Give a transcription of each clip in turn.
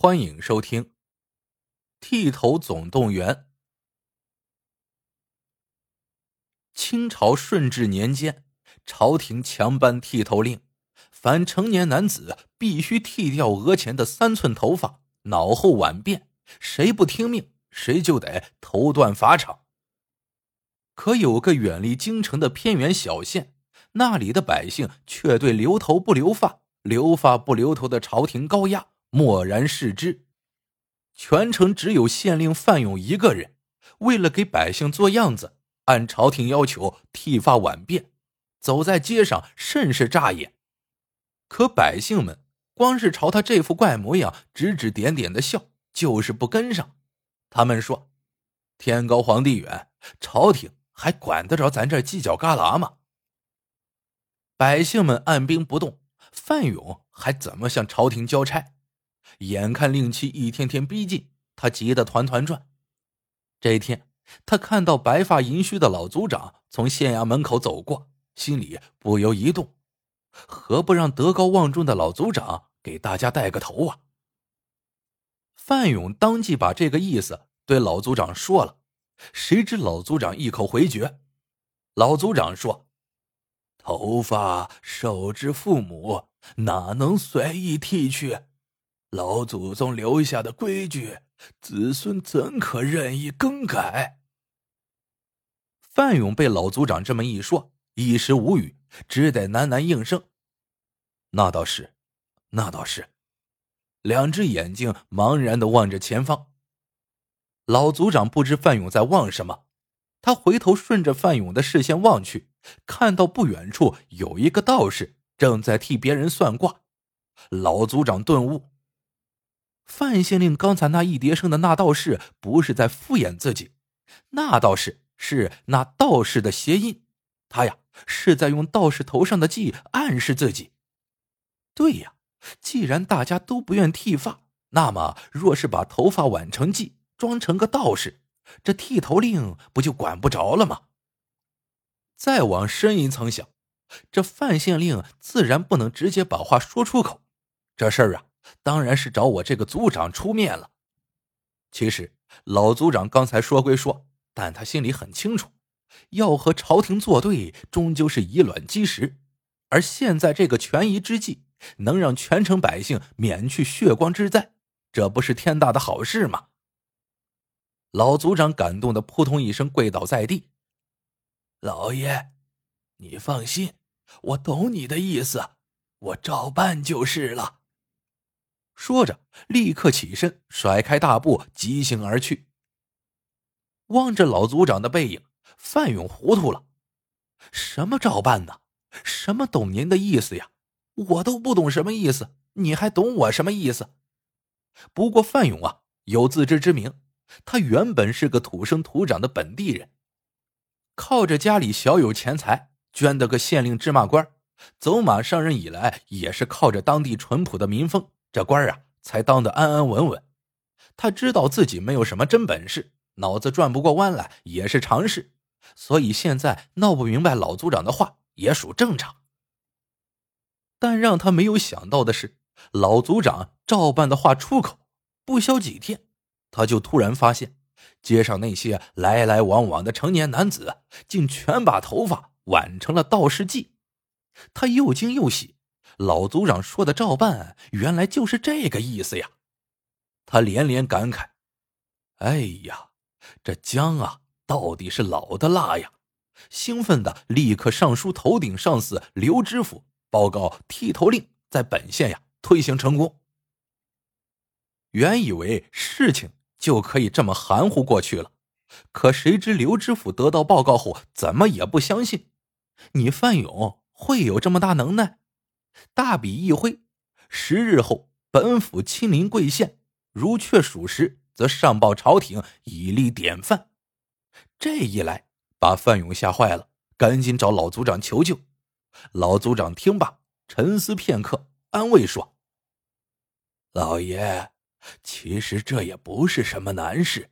欢迎收听《剃头总动员》。清朝顺治年间，朝廷强颁剃头令，凡成年男子必须剃掉额前的三寸头发，脑后晚辫，谁不听命，谁就得头断法场。可有个远离京城的偏远小县，那里的百姓却对留头不留发、留发不留头的朝廷高压。默然视之，全城只有县令范勇一个人，为了给百姓做样子，按朝廷要求剃发晚辫，走在街上甚是扎眼。可百姓们光是朝他这副怪模样指指点点的笑，就是不跟上。他们说：“天高皇帝远，朝廷还管得着咱这犄角旮旯吗？”百姓们按兵不动，范勇还怎么向朝廷交差？眼看令期一天天逼近，他急得团团转。这一天，他看到白发银须的老族长从县衙门口走过，心里不由一动：何不让德高望重的老族长给大家带个头啊？范勇当即把这个意思对老族长说了，谁知老族长一口回绝。老族长说：“头发受之父母，哪能随意剃去？”老祖宗留下的规矩，子孙怎可任意更改？范勇被老族长这么一说，一时无语，只得喃喃应声：“那倒是，那倒是。”两只眼睛茫然的望着前方。老族长不知范勇在望什么，他回头顺着范勇的视线望去，看到不远处有一个道士正在替别人算卦。老族长顿悟。范县令刚才那一叠声的那道士，不是在敷衍自己，那道士是那道士的谐音，他呀是在用道士头上的髻暗示自己。对呀，既然大家都不愿剃发，那么若是把头发挽成髻，装成个道士，这剃头令不就管不着了吗？再往深一层想，这范县令自然不能直接把话说出口，这事儿啊。当然是找我这个族长出面了。其实老族长刚才说归说，但他心里很清楚，要和朝廷作对，终究是以卵击石。而现在这个权宜之计，能让全城百姓免去血光之灾，这不是天大的好事吗？老族长感动的扑通一声跪倒在地：“老爷，你放心，我懂你的意思，我照办就是了。”说着，立刻起身，甩开大步，疾行而去。望着老族长的背影，范勇糊涂了：什么照办呢？什么懂您的意思呀？我都不懂什么意思，你还懂我什么意思？不过范勇啊，有自知之明，他原本是个土生土长的本地人，靠着家里小有钱财，捐得个县令芝麻官，走马上任以来，也是靠着当地淳朴的民风。这官啊，才当得安安稳稳。他知道自己没有什么真本事，脑子转不过弯来也是常事，所以现在闹不明白老族长的话也属正常。但让他没有想到的是，老族长照办的话出口，不消几天，他就突然发现，街上那些来来往往的成年男子，竟全把头发挽成了道士髻。他又惊又喜。老族长说的照办，原来就是这个意思呀！他连连感慨：“哎呀，这姜啊，到底是老的辣呀！”兴奋的立刻上书头顶上司刘知府，报告剃头令在本县呀推行成功。原以为事情就可以这么含糊过去了，可谁知刘知府得到报告后，怎么也不相信，你范勇会有这么大能耐？大笔一挥，十日后本府亲临贵县，如确属实，则上报朝廷，以立典范。这一来，把范勇吓坏了，赶紧找老族长求救。老族长听罢，沉思片刻，安慰说：“老爷，其实这也不是什么难事，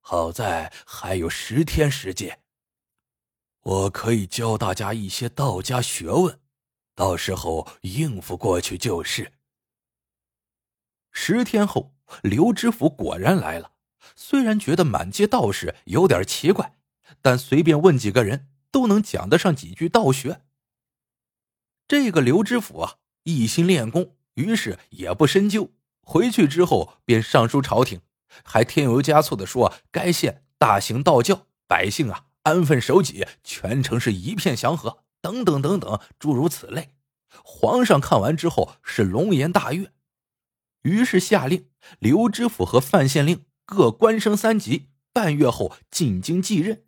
好在还有十天时间，我可以教大家一些道家学问。”到时候应付过去就是。十天后，刘知府果然来了。虽然觉得满街道士有点奇怪，但随便问几个人都能讲得上几句道学。这个刘知府啊，一心练功，于是也不深究。回去之后便上书朝廷，还添油加醋的说该县大行道教，百姓啊安分守己，全城是一片祥和，等等等等，诸如此类。皇上看完之后是龙颜大悦，于是下令刘知府和范县令各官升三级，半月后进京继任。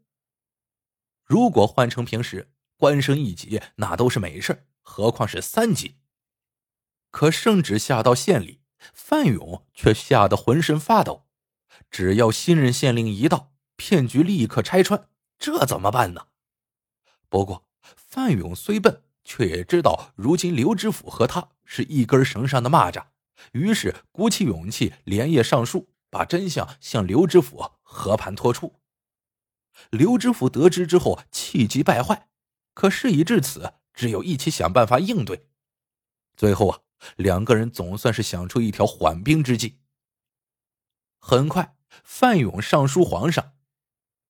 如果换成平时，官升一级那都是美事，何况是三级？可圣旨下到县里，范勇却吓得浑身发抖。只要新任县令一到，骗局立刻拆穿，这怎么办呢？不过范勇虽笨。却也知道，如今刘知府和他是一根绳上的蚂蚱，于是鼓起勇气连夜上书，把真相向刘知府和盘托出。刘知府得知之后，气急败坏，可事已至此，只有一起想办法应对。最后啊，两个人总算是想出一条缓兵之计。很快，范勇上书皇上，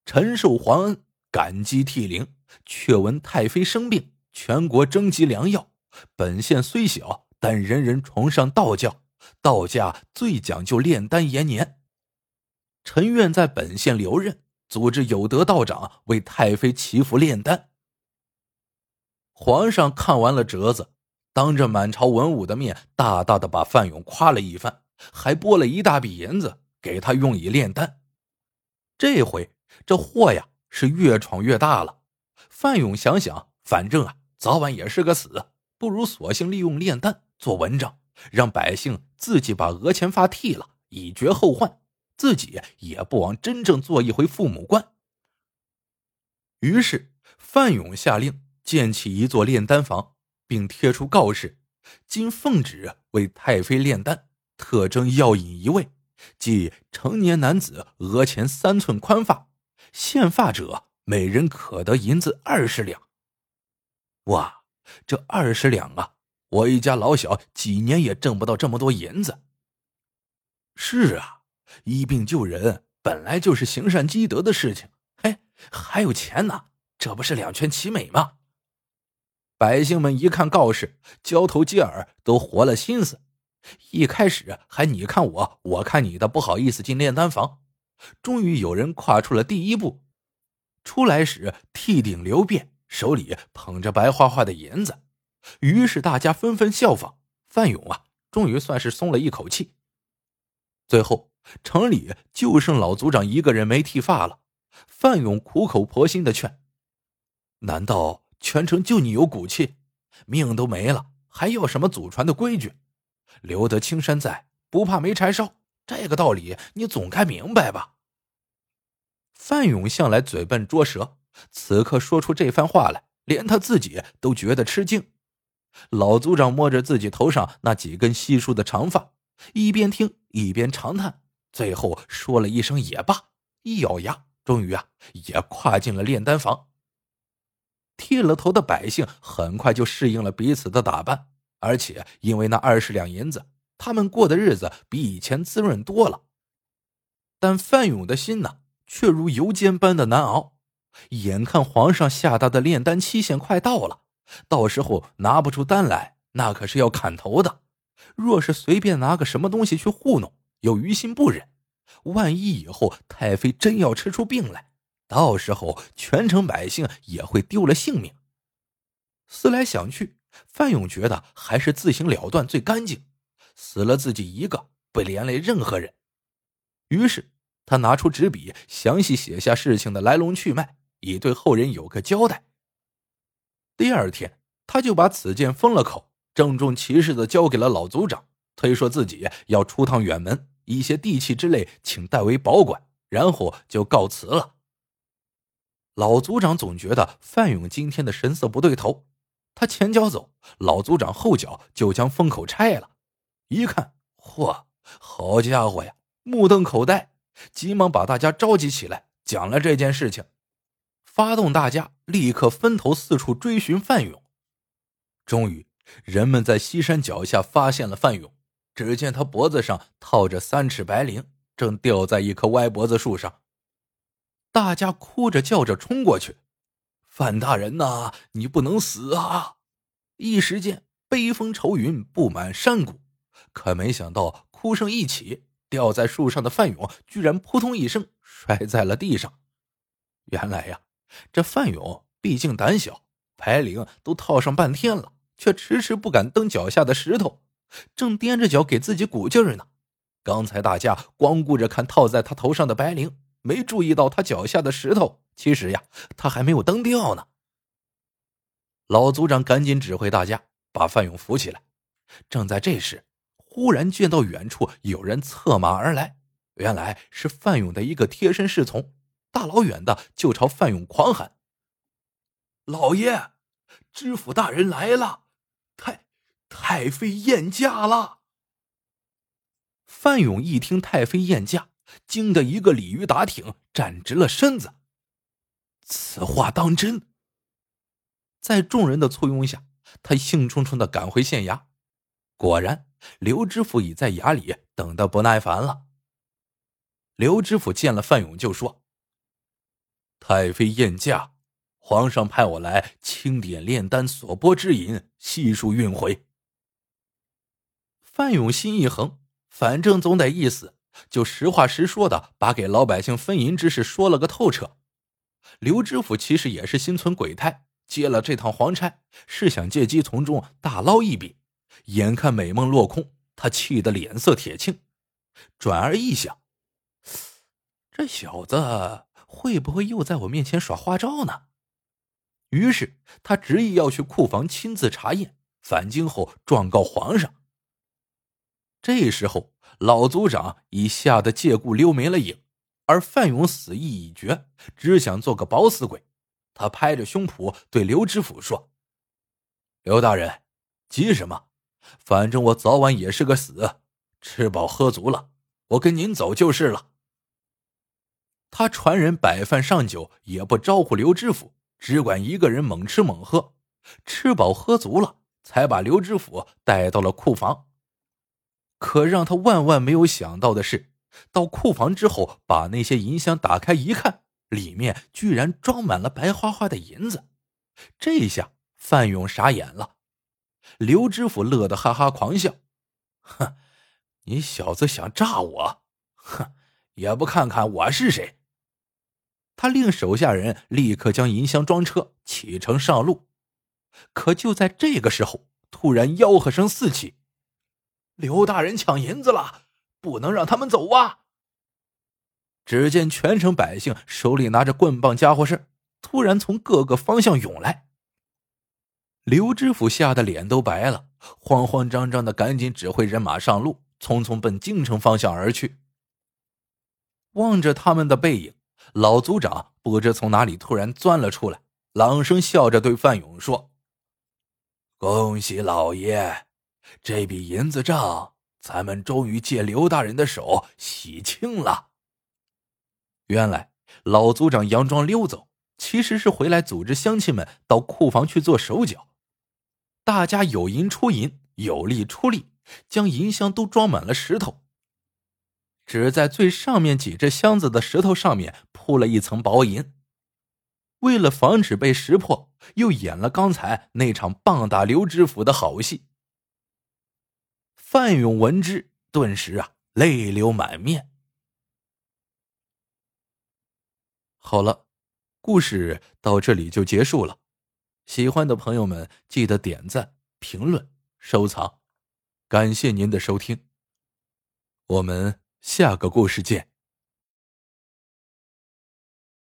陈受皇恩，感激涕零，却闻太妃生病。全国征集良药，本县虽小，但人人崇尚道教，道家最讲究炼丹延年。臣愿在本县留任，组织有德道长为太妃祈福炼丹。皇上看完了折子，当着满朝文武的面，大大的把范勇夸了一番，还拨了一大笔银子给他用以炼丹。这回这祸呀是越闯越大了。范勇想想，反正啊。早晚也是个死，不如索性利用炼丹做文章，让百姓自己把额前发剃了，以绝后患，自己也不枉真正做一回父母官。于是范勇下令建起一座炼丹房，并贴出告示：今奉旨为太妃炼丹，特征药引一位，即成年男子额前三寸宽发，现发者每人可得银子二十两。哇，这二十两啊！我一家老小几年也挣不到这么多银子。是啊，医病救人本来就是行善积德的事情。嘿，还有钱呢，这不是两全其美吗？百姓们一看告示，交头接耳，都活了心思。一开始还你看我，我看你的，不好意思进炼丹房。终于有人跨出了第一步，出来时剃顶留辫。手里捧着白花花的银子，于是大家纷纷效仿。范勇啊，终于算是松了一口气。最后，城里就剩老族长一个人没剃发了。范勇苦口婆心的劝：“难道全城就你有骨气？命都没了，还要什么祖传的规矩？留得青山在，不怕没柴烧。这个道理你总该明白吧？”范勇向来嘴笨拙舌。此刻说出这番话来，连他自己都觉得吃惊。老族长摸着自己头上那几根稀疏的长发，一边听一边长叹，最后说了一声“也罢”，一咬牙，终于啊，也跨进了炼丹房。剃了头的百姓很快就适应了彼此的打扮，而且因为那二十两银子，他们过的日子比以前滋润多了。但范勇的心呢，却如油煎般的难熬。眼看皇上下达的炼丹期限快到了，到时候拿不出丹来，那可是要砍头的。若是随便拿个什么东西去糊弄，又于心不忍，万一以后太妃真要吃出病来，到时候全城百姓也会丢了性命。思来想去，范勇觉得还是自行了断最干净，死了自己一个，不连累任何人。于是他拿出纸笔，详细写下事情的来龙去脉。以对后人有个交代。第二天，他就把此件封了口，郑重其事的交给了老族长，推说自己要出趟远门，一些地契之类，请代为保管，然后就告辞了。老族长总觉得范勇今天的神色不对头，他前脚走，老族长后脚就将封口拆了。一看，嚯，好家伙呀，目瞪口呆，急忙把大家召集起来，讲了这件事情。发动大家，立刻分头四处追寻范勇。终于，人们在西山脚下发现了范勇。只见他脖子上套着三尺白绫，正吊在一棵歪脖子树上。大家哭着叫着冲过去：“范大人呐，你不能死啊！”一时间悲风愁云，布满山谷。可没想到，哭声一起，吊在树上的范勇居然扑通一声摔在了地上。原来呀，这范勇毕竟胆小，白绫都套上半天了，却迟迟不敢蹬脚下的石头。正踮着脚给自己鼓劲儿呢，刚才大家光顾着看套在他头上的白绫，没注意到他脚下的石头。其实呀，他还没有蹬掉呢。老族长赶紧指挥大家把范勇扶起来。正在这时，忽然见到远处有人策马而来，原来是范勇的一个贴身侍从，大老远的就朝范勇狂喊：“老爷，知府大人来了！”太太妃宴驾了。范勇一听太妃宴驾，惊得一个鲤鱼打挺，站直了身子。此话当真？在众人的簇拥下，他兴冲冲的赶回县衙。果然，刘知府已在衙里等得不耐烦了。刘知府见了范勇，就说：“太妃宴驾，皇上派我来清点炼丹所拨之银，悉数运回。”范勇心一横，反正总得一死，就实话实说的把给老百姓分银之事说了个透彻。刘知府其实也是心存鬼胎，接了这趟皇差，是想借机从中大捞一笔。眼看美梦落空，他气得脸色铁青。转而一想，这小子会不会又在我面前耍花招呢？于是他执意要去库房亲自查验，返京后状告皇上。这时候，老族长已吓得借故溜没了影，而范勇死意已决，只想做个饱死鬼。他拍着胸脯对刘知府说：“刘大人，急什么？反正我早晚也是个死，吃饱喝足了，我跟您走就是了。”他传人摆饭上酒，也不招呼刘知府，只管一个人猛吃猛喝，吃饱喝足了，才把刘知府带到了库房。可让他万万没有想到的是，到库房之后，把那些银箱打开一看，里面居然装满了白花花的银子。这下范勇傻眼了，刘知府乐得哈哈狂笑：“哼，你小子想诈我？哼，也不看看我是谁！”他令手下人立刻将银箱装车，启程上路。可就在这个时候，突然吆喝声四起。刘大人抢银子了，不能让他们走啊！只见全城百姓手里拿着棍棒家伙事，突然从各个方向涌来。刘知府吓得脸都白了，慌慌张张的赶紧指挥人马上路，匆匆奔京城方向而去。望着他们的背影，老族长不知从哪里突然钻了出来，朗声笑着对范勇说：“恭喜老爷！”这笔银子账，咱们终于借刘大人的手洗清了。原来老族长佯装溜走，其实是回来组织乡亲们到库房去做手脚。大家有银出银，有力出力，将银箱都装满了石头。只在最上面几只箱子的石头上面铺了一层薄银。为了防止被识破，又演了刚才那场棒打刘知府的好戏。范勇闻之，顿时啊，泪流满面。好了，故事到这里就结束了。喜欢的朋友们，记得点赞、评论、收藏，感谢您的收听。我们下个故事见。